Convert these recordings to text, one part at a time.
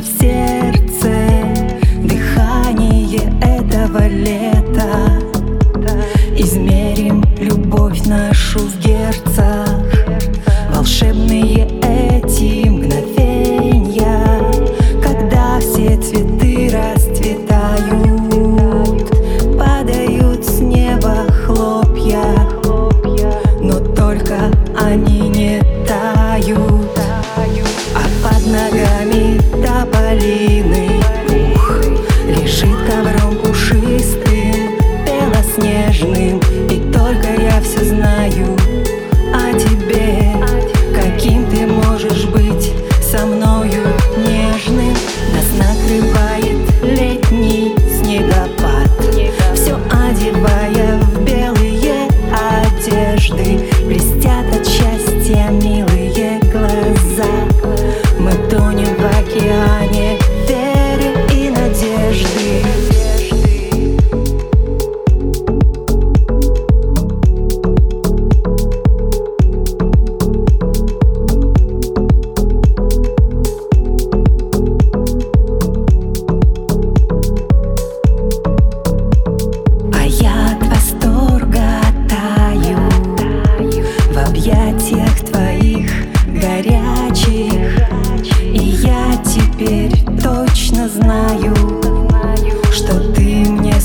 в сердце. Дыхание этого лета. Измерим любовь нашу в герцах. Волшебные эти мгновения Когда все цветы расцветают Падают с неба хлопья Но только они не тают. Usually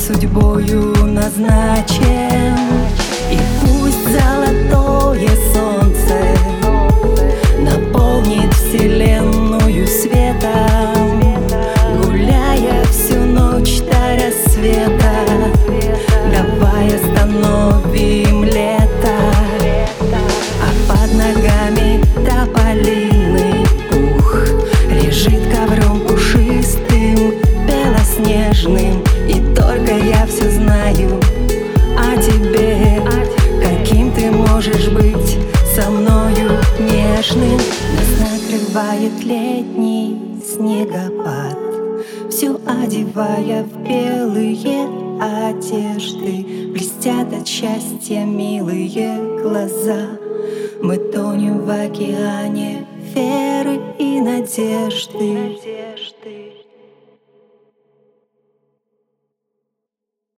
судьбою назначен белоснежным нежным? Нас накрывает летний снегопад. Все одевая в белые одежды. Блестят от счастья милые глаза. Мы тонем в океане веры и надежды, надежды.